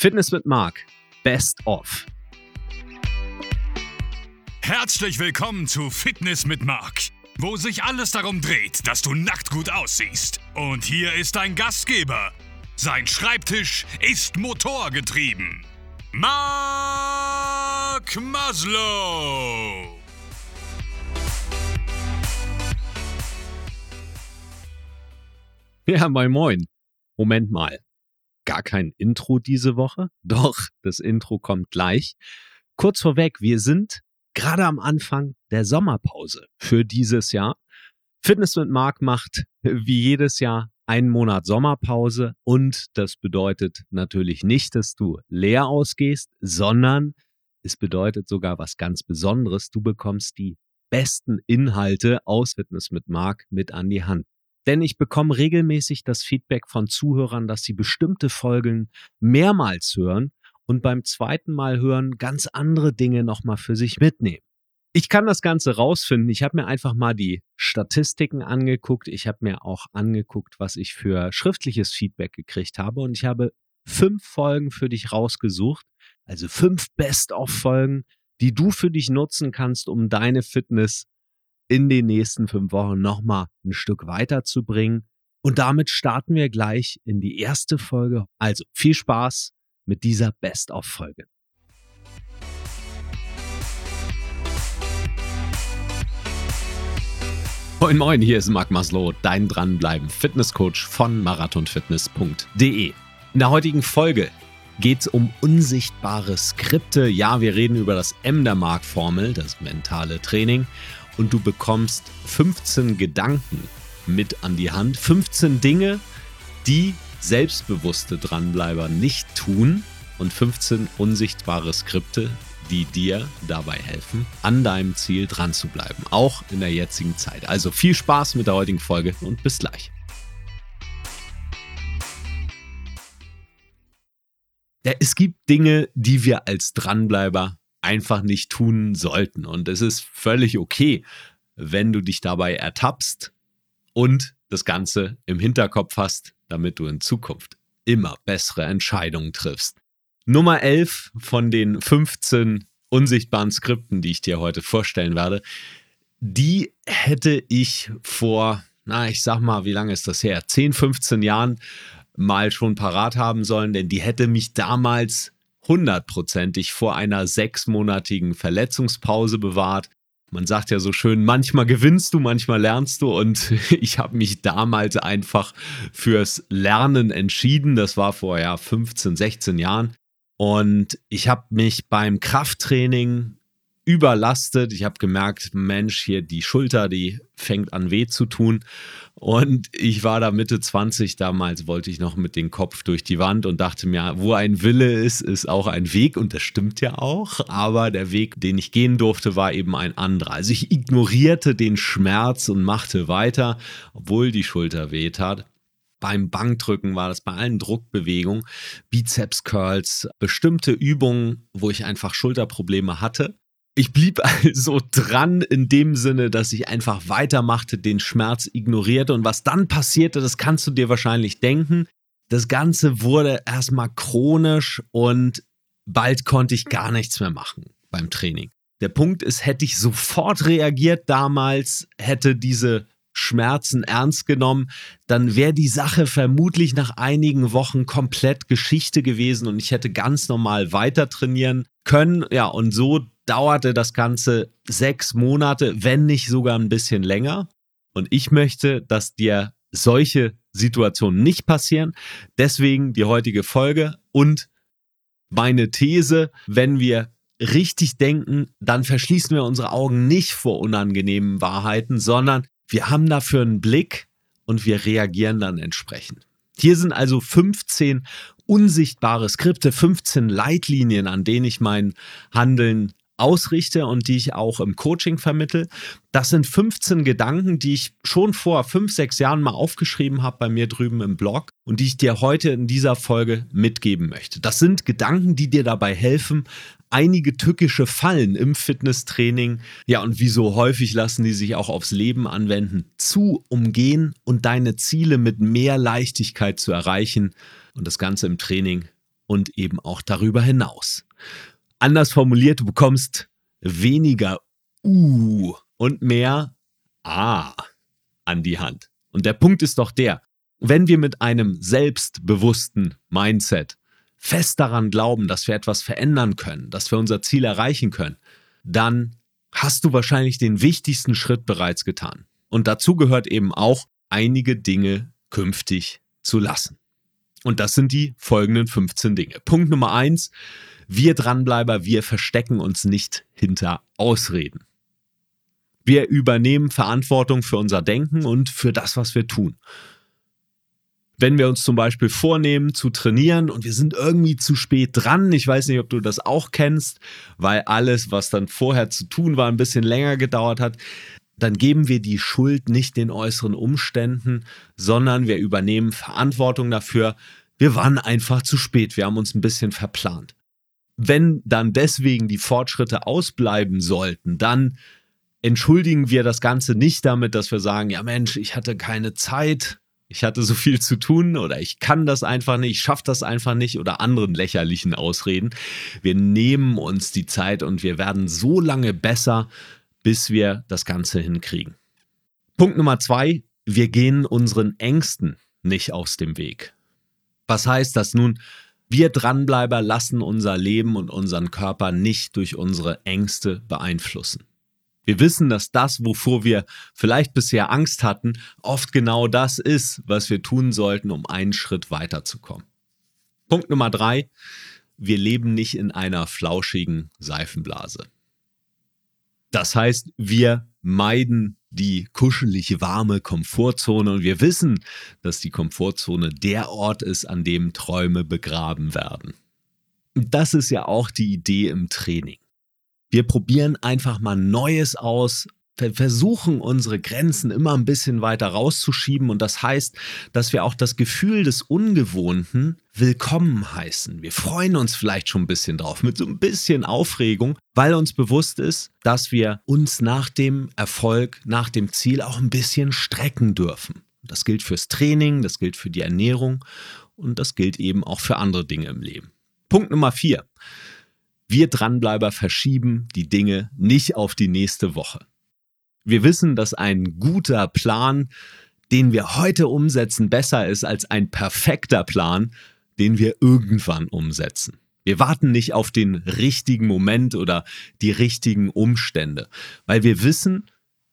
Fitness mit Marc. Best of. Herzlich willkommen zu Fitness mit Marc, wo sich alles darum dreht, dass du nackt gut aussiehst. Und hier ist dein Gastgeber. Sein Schreibtisch ist motorgetrieben. Marc Maslow. Ja, moin moin. Moment mal. Gar kein Intro diese Woche? Doch, das Intro kommt gleich. Kurz vorweg, wir sind gerade am Anfang der Sommerpause für dieses Jahr. Fitness mit Marc macht wie jedes Jahr einen Monat Sommerpause und das bedeutet natürlich nicht, dass du leer ausgehst, sondern es bedeutet sogar was ganz Besonderes. Du bekommst die besten Inhalte aus Fitness mit Marc mit an die Hand. Denn ich bekomme regelmäßig das Feedback von Zuhörern, dass sie bestimmte Folgen mehrmals hören und beim zweiten Mal hören ganz andere Dinge nochmal für sich mitnehmen. Ich kann das Ganze rausfinden. Ich habe mir einfach mal die Statistiken angeguckt. Ich habe mir auch angeguckt, was ich für schriftliches Feedback gekriegt habe. Und ich habe fünf Folgen für dich rausgesucht. Also fünf Best-of-Folgen, die du für dich nutzen kannst, um deine Fitness in den nächsten fünf Wochen nochmal ein Stück weiterzubringen. Und damit starten wir gleich in die erste Folge. Also viel Spaß mit dieser Best-of-Folge. Moin Moin, hier ist Marc Maslow, dein Dranbleiben Fitnesscoach von marathonfitness.de. In der heutigen Folge geht es um unsichtbare Skripte. Ja, wir reden über das M der Mark-Formel, das mentale Training. Und du bekommst 15 Gedanken mit an die Hand. 15 Dinge, die selbstbewusste Dranbleiber nicht tun und 15 unsichtbare Skripte, die dir dabei helfen, an deinem Ziel dran zu bleiben, auch in der jetzigen Zeit. Also viel Spaß mit der heutigen Folge und bis gleich. Ja, es gibt Dinge, die wir als Dranbleiber einfach nicht tun sollten. Und es ist völlig okay, wenn du dich dabei ertappst und das Ganze im Hinterkopf hast, damit du in Zukunft immer bessere Entscheidungen triffst. Nummer 11 von den 15 unsichtbaren Skripten, die ich dir heute vorstellen werde, die hätte ich vor, na, ich sag mal, wie lange ist das her? 10, 15 Jahren mal schon parat haben sollen, denn die hätte mich damals hundertprozentig vor einer sechsmonatigen Verletzungspause bewahrt. Man sagt ja so schön, manchmal gewinnst du, manchmal lernst du und ich habe mich damals einfach fürs Lernen entschieden. Das war vor ja 15, 16 Jahren und ich habe mich beim Krafttraining überlastet. Ich habe gemerkt, Mensch, hier die Schulter, die fängt an weh zu tun. Und ich war da Mitte 20, damals wollte ich noch mit dem Kopf durch die Wand und dachte mir, wo ein Wille ist, ist auch ein Weg. Und das stimmt ja auch. Aber der Weg, den ich gehen durfte, war eben ein anderer. Also ich ignorierte den Schmerz und machte weiter, obwohl die Schulter weh tat beim Bankdrücken war das bei allen Druckbewegungen, Bizeps Curls, bestimmte Übungen, wo ich einfach Schulterprobleme hatte. Ich blieb also dran in dem Sinne, dass ich einfach weitermachte, den Schmerz ignorierte und was dann passierte, das kannst du dir wahrscheinlich denken. Das Ganze wurde erstmal chronisch und bald konnte ich gar nichts mehr machen beim Training. Der Punkt ist, hätte ich sofort reagiert damals, hätte diese Schmerzen ernst genommen, dann wäre die Sache vermutlich nach einigen Wochen komplett Geschichte gewesen und ich hätte ganz normal weiter trainieren können. Ja, und so dauerte das Ganze sechs Monate, wenn nicht sogar ein bisschen länger. Und ich möchte, dass dir solche Situationen nicht passieren. Deswegen die heutige Folge und meine These, wenn wir richtig denken, dann verschließen wir unsere Augen nicht vor unangenehmen Wahrheiten, sondern wir haben dafür einen Blick und wir reagieren dann entsprechend. Hier sind also 15 unsichtbare Skripte, 15 Leitlinien, an denen ich mein Handeln ausrichte und die ich auch im Coaching vermittel. Das sind 15 Gedanken, die ich schon vor fünf, sechs Jahren mal aufgeschrieben habe bei mir drüben im Blog und die ich dir heute in dieser Folge mitgeben möchte. Das sind Gedanken, die dir dabei helfen, einige tückische Fallen im Fitnesstraining, ja und wie so häufig lassen die sich auch aufs Leben anwenden, zu umgehen und deine Ziele mit mehr Leichtigkeit zu erreichen und das Ganze im Training und eben auch darüber hinaus. Anders formuliert, du bekommst weniger U und mehr A an die Hand. Und der Punkt ist doch der, wenn wir mit einem selbstbewussten Mindset fest daran glauben, dass wir etwas verändern können, dass wir unser Ziel erreichen können, dann hast du wahrscheinlich den wichtigsten Schritt bereits getan. Und dazu gehört eben auch, einige Dinge künftig zu lassen. Und das sind die folgenden 15 Dinge. Punkt Nummer eins: wir Dranbleiber, wir verstecken uns nicht hinter Ausreden. Wir übernehmen Verantwortung für unser Denken und für das, was wir tun. Wenn wir uns zum Beispiel vornehmen zu trainieren und wir sind irgendwie zu spät dran, ich weiß nicht, ob du das auch kennst, weil alles, was dann vorher zu tun war, ein bisschen länger gedauert hat, dann geben wir die Schuld nicht den äußeren Umständen, sondern wir übernehmen Verantwortung dafür. Wir waren einfach zu spät, wir haben uns ein bisschen verplant. Wenn dann deswegen die Fortschritte ausbleiben sollten, dann entschuldigen wir das Ganze nicht damit, dass wir sagen, ja Mensch, ich hatte keine Zeit, ich hatte so viel zu tun oder ich kann das einfach nicht, ich schaffe das einfach nicht oder anderen lächerlichen Ausreden. Wir nehmen uns die Zeit und wir werden so lange besser, bis wir das Ganze hinkriegen. Punkt Nummer zwei, wir gehen unseren Ängsten nicht aus dem Weg. Was heißt das nun? Wir Dranbleiber lassen unser Leben und unseren Körper nicht durch unsere Ängste beeinflussen. Wir wissen, dass das, wovor wir vielleicht bisher Angst hatten, oft genau das ist, was wir tun sollten, um einen Schritt weiterzukommen. Punkt Nummer drei. Wir leben nicht in einer flauschigen Seifenblase. Das heißt, wir meiden die kuschelige, warme Komfortzone und wir wissen, dass die Komfortzone der Ort ist, an dem Träume begraben werden. Das ist ja auch die Idee im Training. Wir probieren einfach mal Neues aus, versuchen unsere Grenzen immer ein bisschen weiter rauszuschieben und das heißt, dass wir auch das Gefühl des Ungewohnten willkommen heißen. Wir freuen uns vielleicht schon ein bisschen drauf, mit so ein bisschen Aufregung, weil uns bewusst ist, dass wir uns nach dem Erfolg, nach dem Ziel auch ein bisschen strecken dürfen. Das gilt fürs Training, das gilt für die Ernährung und das gilt eben auch für andere Dinge im Leben. Punkt Nummer vier. Wir Dranbleiber verschieben die Dinge nicht auf die nächste Woche. Wir wissen, dass ein guter Plan, den wir heute umsetzen, besser ist als ein perfekter Plan, den wir irgendwann umsetzen. Wir warten nicht auf den richtigen Moment oder die richtigen Umstände, weil wir wissen,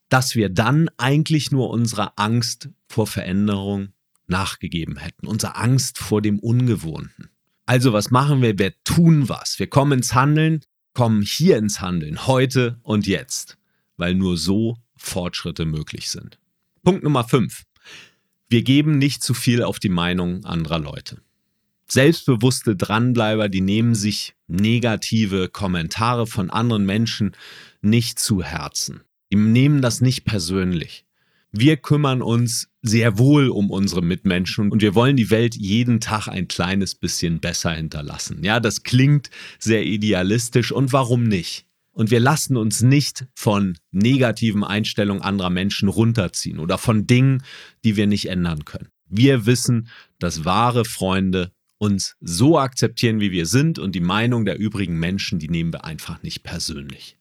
dass wir dann eigentlich nur unserer Angst vor Veränderung nachgegeben hätten, unsere Angst vor dem Ungewohnten. Also was machen wir? Wir tun was. Wir kommen ins Handeln, kommen hier ins Handeln, heute und jetzt, weil nur so Fortschritte möglich sind. Punkt Nummer 5. Wir geben nicht zu viel auf die Meinung anderer Leute. Selbstbewusste Dranbleiber, die nehmen sich negative Kommentare von anderen Menschen nicht zu Herzen. Die nehmen das nicht persönlich. Wir kümmern uns sehr wohl um unsere Mitmenschen und wir wollen die Welt jeden Tag ein kleines bisschen besser hinterlassen. Ja, das klingt sehr idealistisch und warum nicht? Und wir lassen uns nicht von negativen Einstellungen anderer Menschen runterziehen oder von Dingen, die wir nicht ändern können. Wir wissen, dass wahre Freunde uns so akzeptieren, wie wir sind und die Meinung der übrigen Menschen, die nehmen wir einfach nicht persönlich.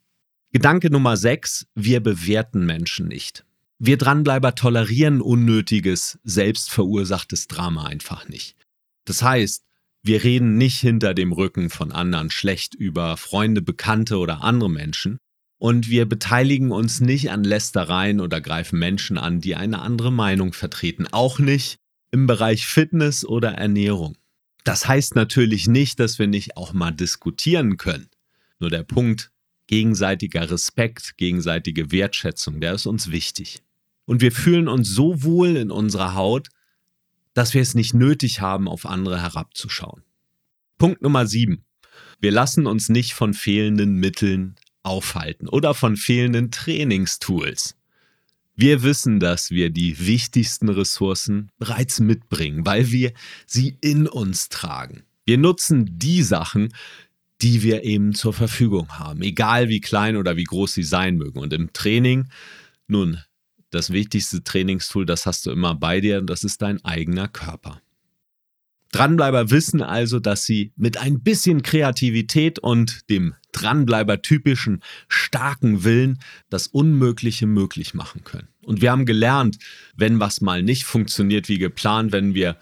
Gedanke Nummer 6, wir bewerten Menschen nicht. Wir Dranbleiber tolerieren unnötiges, selbstverursachtes Drama einfach nicht. Das heißt, wir reden nicht hinter dem Rücken von anderen schlecht über Freunde, Bekannte oder andere Menschen. Und wir beteiligen uns nicht an Lästereien oder greifen Menschen an, die eine andere Meinung vertreten. Auch nicht im Bereich Fitness oder Ernährung. Das heißt natürlich nicht, dass wir nicht auch mal diskutieren können. Nur der Punkt, gegenseitiger Respekt, gegenseitige Wertschätzung, der ist uns wichtig. Und wir fühlen uns so wohl in unserer Haut, dass wir es nicht nötig haben, auf andere herabzuschauen. Punkt Nummer sieben. Wir lassen uns nicht von fehlenden Mitteln aufhalten oder von fehlenden Trainingstools. Wir wissen, dass wir die wichtigsten Ressourcen bereits mitbringen, weil wir sie in uns tragen. Wir nutzen die Sachen, die wir eben zur Verfügung haben, egal wie klein oder wie groß sie sein mögen. Und im Training, nun, das wichtigste Trainingstool, das hast du immer bei dir, das ist dein eigener Körper. Dranbleiber wissen also, dass sie mit ein bisschen Kreativität und dem Dranbleiber typischen starken Willen das Unmögliche möglich machen können. Und wir haben gelernt, wenn was mal nicht funktioniert wie geplant, wenn wir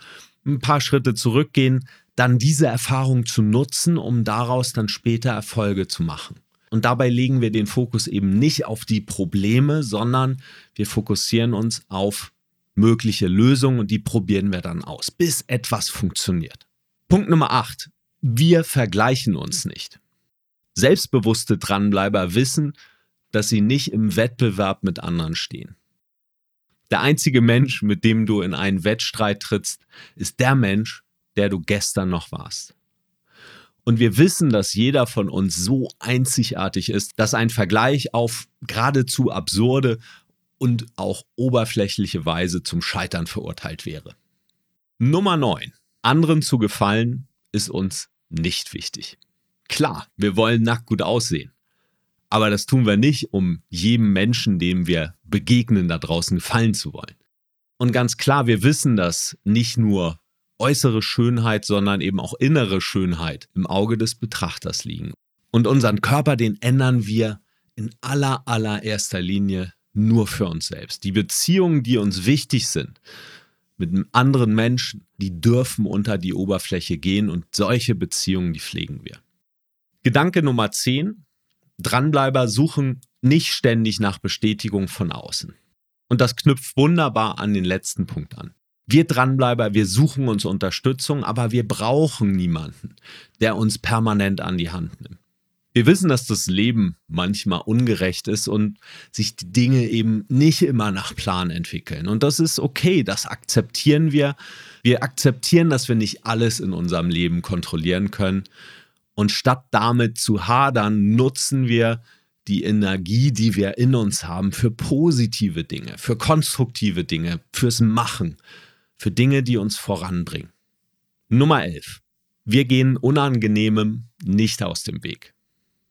ein paar Schritte zurückgehen, dann diese Erfahrung zu nutzen, um daraus dann später Erfolge zu machen. Und dabei legen wir den Fokus eben nicht auf die Probleme, sondern wir fokussieren uns auf mögliche Lösungen und die probieren wir dann aus, bis etwas funktioniert. Punkt Nummer 8. Wir vergleichen uns nicht. Selbstbewusste Dranbleiber wissen, dass sie nicht im Wettbewerb mit anderen stehen. Der einzige Mensch, mit dem du in einen Wettstreit trittst, ist der Mensch, der du gestern noch warst. Und wir wissen, dass jeder von uns so einzigartig ist, dass ein Vergleich auf geradezu absurde und auch oberflächliche Weise zum Scheitern verurteilt wäre. Nummer 9. Anderen zu gefallen ist uns nicht wichtig. Klar, wir wollen nackt gut aussehen. Aber das tun wir nicht, um jedem Menschen, dem wir begegnen, da draußen gefallen zu wollen. Und ganz klar, wir wissen, dass nicht nur äußere Schönheit, sondern eben auch innere Schönheit im Auge des Betrachters liegen. Und unseren Körper, den ändern wir in aller allererster Linie nur für uns selbst. Die Beziehungen, die uns wichtig sind mit anderen Menschen, die dürfen unter die Oberfläche gehen und solche Beziehungen, die pflegen wir. Gedanke Nummer 10. Dranbleiber suchen nicht ständig nach Bestätigung von außen. Und das knüpft wunderbar an den letzten Punkt an. Wir Dranbleiber, wir suchen uns Unterstützung, aber wir brauchen niemanden, der uns permanent an die Hand nimmt. Wir wissen, dass das Leben manchmal ungerecht ist und sich die Dinge eben nicht immer nach Plan entwickeln. Und das ist okay, das akzeptieren wir. Wir akzeptieren, dass wir nicht alles in unserem Leben kontrollieren können. Und statt damit zu hadern, nutzen wir die Energie, die wir in uns haben, für positive Dinge, für konstruktive Dinge, fürs Machen, für Dinge, die uns voranbringen. Nummer 11. Wir gehen Unangenehmem nicht aus dem Weg.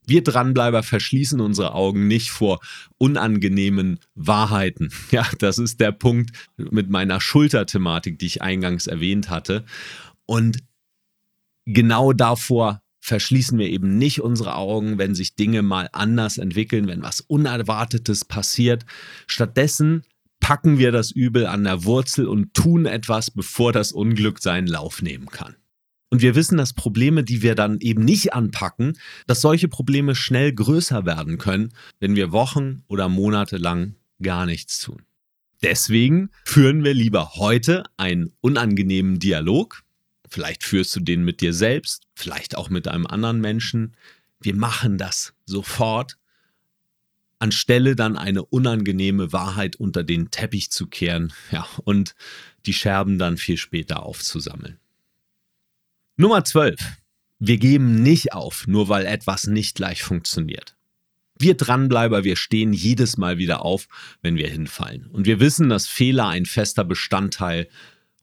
Wir Dranbleiber verschließen unsere Augen nicht vor unangenehmen Wahrheiten. Ja, das ist der Punkt mit meiner Schulterthematik, die ich eingangs erwähnt hatte. Und genau davor verschließen wir eben nicht unsere Augen, wenn sich Dinge mal anders entwickeln, wenn was Unerwartetes passiert. Stattdessen packen wir das Übel an der Wurzel und tun etwas, bevor das Unglück seinen Lauf nehmen kann. Und wir wissen, dass Probleme, die wir dann eben nicht anpacken, dass solche Probleme schnell größer werden können, wenn wir Wochen oder Monate lang gar nichts tun. Deswegen führen wir lieber heute einen unangenehmen Dialog. Vielleicht führst du den mit dir selbst, vielleicht auch mit einem anderen Menschen. Wir machen das sofort, anstelle dann eine unangenehme Wahrheit unter den Teppich zu kehren ja, und die Scherben dann viel später aufzusammeln. Nummer 12. Wir geben nicht auf, nur weil etwas nicht gleich funktioniert. Wir Dranbleiber, wir stehen jedes Mal wieder auf, wenn wir hinfallen. Und wir wissen, dass Fehler ein fester Bestandteil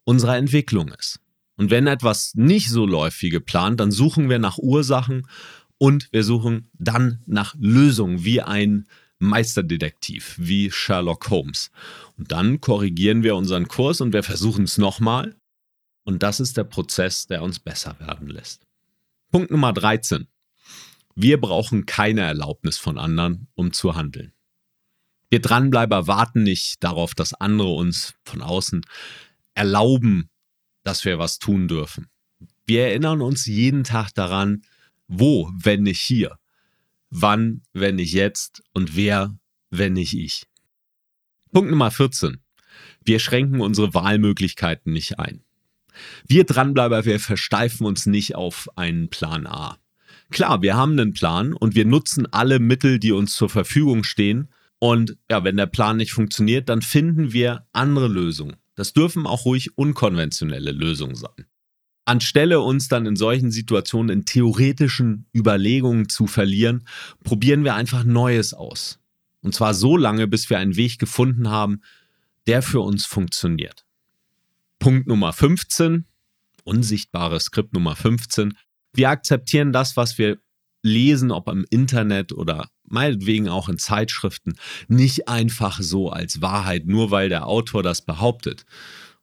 unserer Entwicklung ist. Und wenn etwas nicht so läuft wie geplant, dann suchen wir nach Ursachen und wir suchen dann nach Lösungen wie ein Meisterdetektiv, wie Sherlock Holmes. Und dann korrigieren wir unseren Kurs und wir versuchen es nochmal und das ist der Prozess, der uns besser werden lässt. Punkt Nummer 13. Wir brauchen keine Erlaubnis von anderen, um zu handeln. Wir Dranbleiber warten nicht darauf, dass andere uns von außen erlauben, dass wir was tun dürfen. Wir erinnern uns jeden Tag daran, wo, wenn nicht hier, wann, wenn nicht jetzt und wer, wenn nicht ich. Punkt Nummer 14. Wir schränken unsere Wahlmöglichkeiten nicht ein. Wir Dranbleiber, wir versteifen uns nicht auf einen Plan A. Klar, wir haben einen Plan und wir nutzen alle Mittel, die uns zur Verfügung stehen. Und ja, wenn der Plan nicht funktioniert, dann finden wir andere Lösungen. Das dürfen auch ruhig unkonventionelle Lösungen sein. Anstelle uns dann in solchen Situationen in theoretischen Überlegungen zu verlieren, probieren wir einfach Neues aus. Und zwar so lange, bis wir einen Weg gefunden haben, der für uns funktioniert. Punkt Nummer 15, unsichtbares Skript Nummer 15. Wir akzeptieren das, was wir lesen, ob im Internet oder meinetwegen auch in Zeitschriften, nicht einfach so als Wahrheit, nur weil der Autor das behauptet.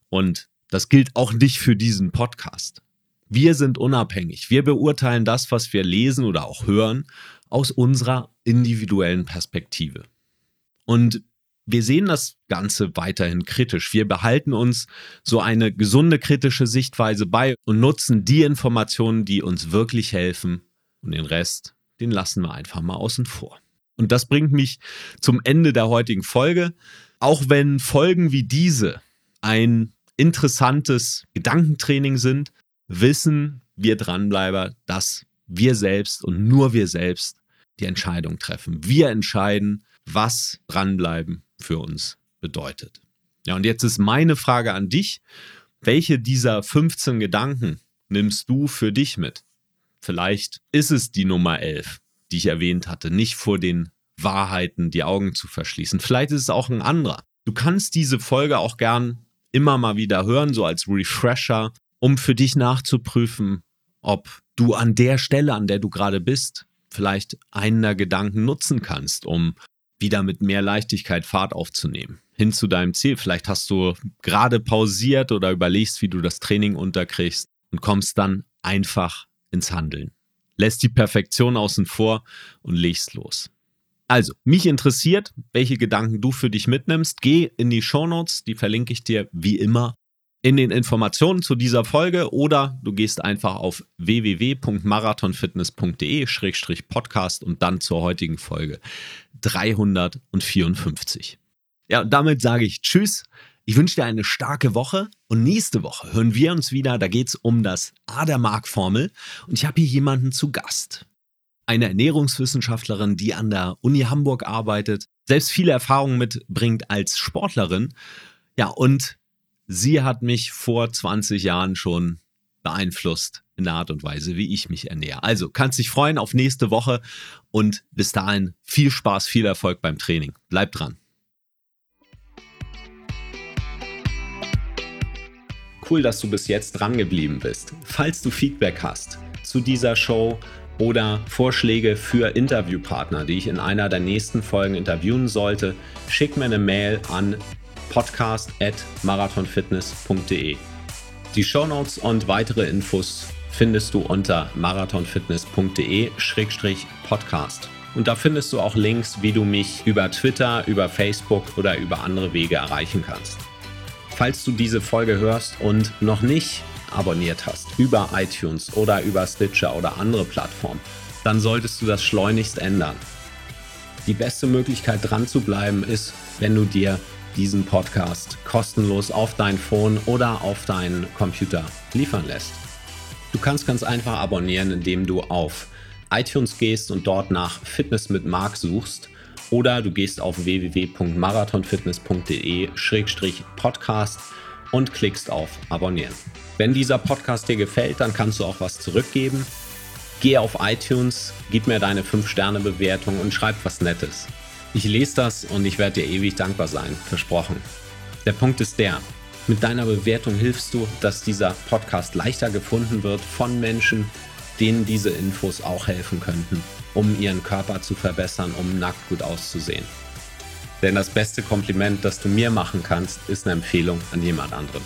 Und das gilt auch nicht für diesen Podcast. Wir sind unabhängig. Wir beurteilen das, was wir lesen oder auch hören, aus unserer individuellen Perspektive. Und wir sehen das Ganze weiterhin kritisch. Wir behalten uns so eine gesunde kritische Sichtweise bei und nutzen die Informationen, die uns wirklich helfen. Und den Rest, den lassen wir einfach mal außen vor. Und das bringt mich zum Ende der heutigen Folge. Auch wenn Folgen wie diese ein interessantes Gedankentraining sind, wissen wir Dranbleiber, dass wir selbst und nur wir selbst die Entscheidung treffen. Wir entscheiden, was dranbleiben für uns bedeutet. Ja, und jetzt ist meine Frage an dich. Welche dieser 15 Gedanken nimmst du für dich mit? Vielleicht ist es die Nummer 11, die ich erwähnt hatte, nicht vor den Wahrheiten die Augen zu verschließen. Vielleicht ist es auch ein anderer. Du kannst diese Folge auch gern immer mal wieder hören, so als Refresher, um für dich nachzuprüfen, ob du an der Stelle, an der du gerade bist, vielleicht einen der Gedanken nutzen kannst, um wieder mit mehr Leichtigkeit Fahrt aufzunehmen. Hin zu deinem Ziel. Vielleicht hast du gerade pausiert oder überlegst, wie du das Training unterkriegst und kommst dann einfach ins Handeln. Lässt die Perfektion außen vor und legst los. Also, mich interessiert, welche Gedanken du für dich mitnimmst. Geh in die Shownotes, die verlinke ich dir wie immer in den Informationen zu dieser Folge oder du gehst einfach auf www.marathonfitness.de-podcast und dann zur heutigen Folge 354. Ja, und damit sage ich Tschüss. Ich wünsche dir eine starke Woche und nächste Woche hören wir uns wieder. Da geht es um das Adermark-Formel und ich habe hier jemanden zu Gast. Eine Ernährungswissenschaftlerin, die an der Uni Hamburg arbeitet, selbst viele Erfahrungen mitbringt als Sportlerin. Ja, und sie hat mich vor 20 Jahren schon beeinflusst in der Art und Weise, wie ich mich ernähre. Also kannst dich freuen auf nächste Woche und bis dahin viel Spaß, viel Erfolg beim Training. Bleib dran. Cool, dass du bis jetzt dran geblieben bist. Falls du Feedback hast zu dieser Show oder Vorschläge für Interviewpartner, die ich in einer der nächsten Folgen interviewen sollte, schick mir eine Mail an podcast.marathonfitness.de. Die Shownotes und weitere Infos findest du unter marathonfitness.de-podcast. Und da findest du auch Links, wie du mich über Twitter, über Facebook oder über andere Wege erreichen kannst. Falls du diese Folge hörst und noch nicht abonniert hast über iTunes oder über Stitcher oder andere Plattformen, dann solltest du das schleunigst ändern. Die beste Möglichkeit dran zu bleiben ist, wenn du dir diesen Podcast kostenlos auf dein Phone oder auf deinen Computer liefern lässt. Du kannst ganz einfach abonnieren, indem du auf iTunes gehst und dort nach Fitness mit Mark suchst oder du gehst auf www.marathonfitness.de-podcast und klickst auf Abonnieren. Wenn dieser Podcast dir gefällt, dann kannst du auch was zurückgeben. Geh auf iTunes, gib mir deine 5-Sterne-Bewertung und schreib was Nettes. Ich lese das und ich werde dir ewig dankbar sein, versprochen. Der Punkt ist der, mit deiner Bewertung hilfst du, dass dieser Podcast leichter gefunden wird von Menschen, denen diese Infos auch helfen könnten, um ihren Körper zu verbessern, um nackt gut auszusehen. Denn das beste Kompliment, das du mir machen kannst, ist eine Empfehlung an jemand anderen.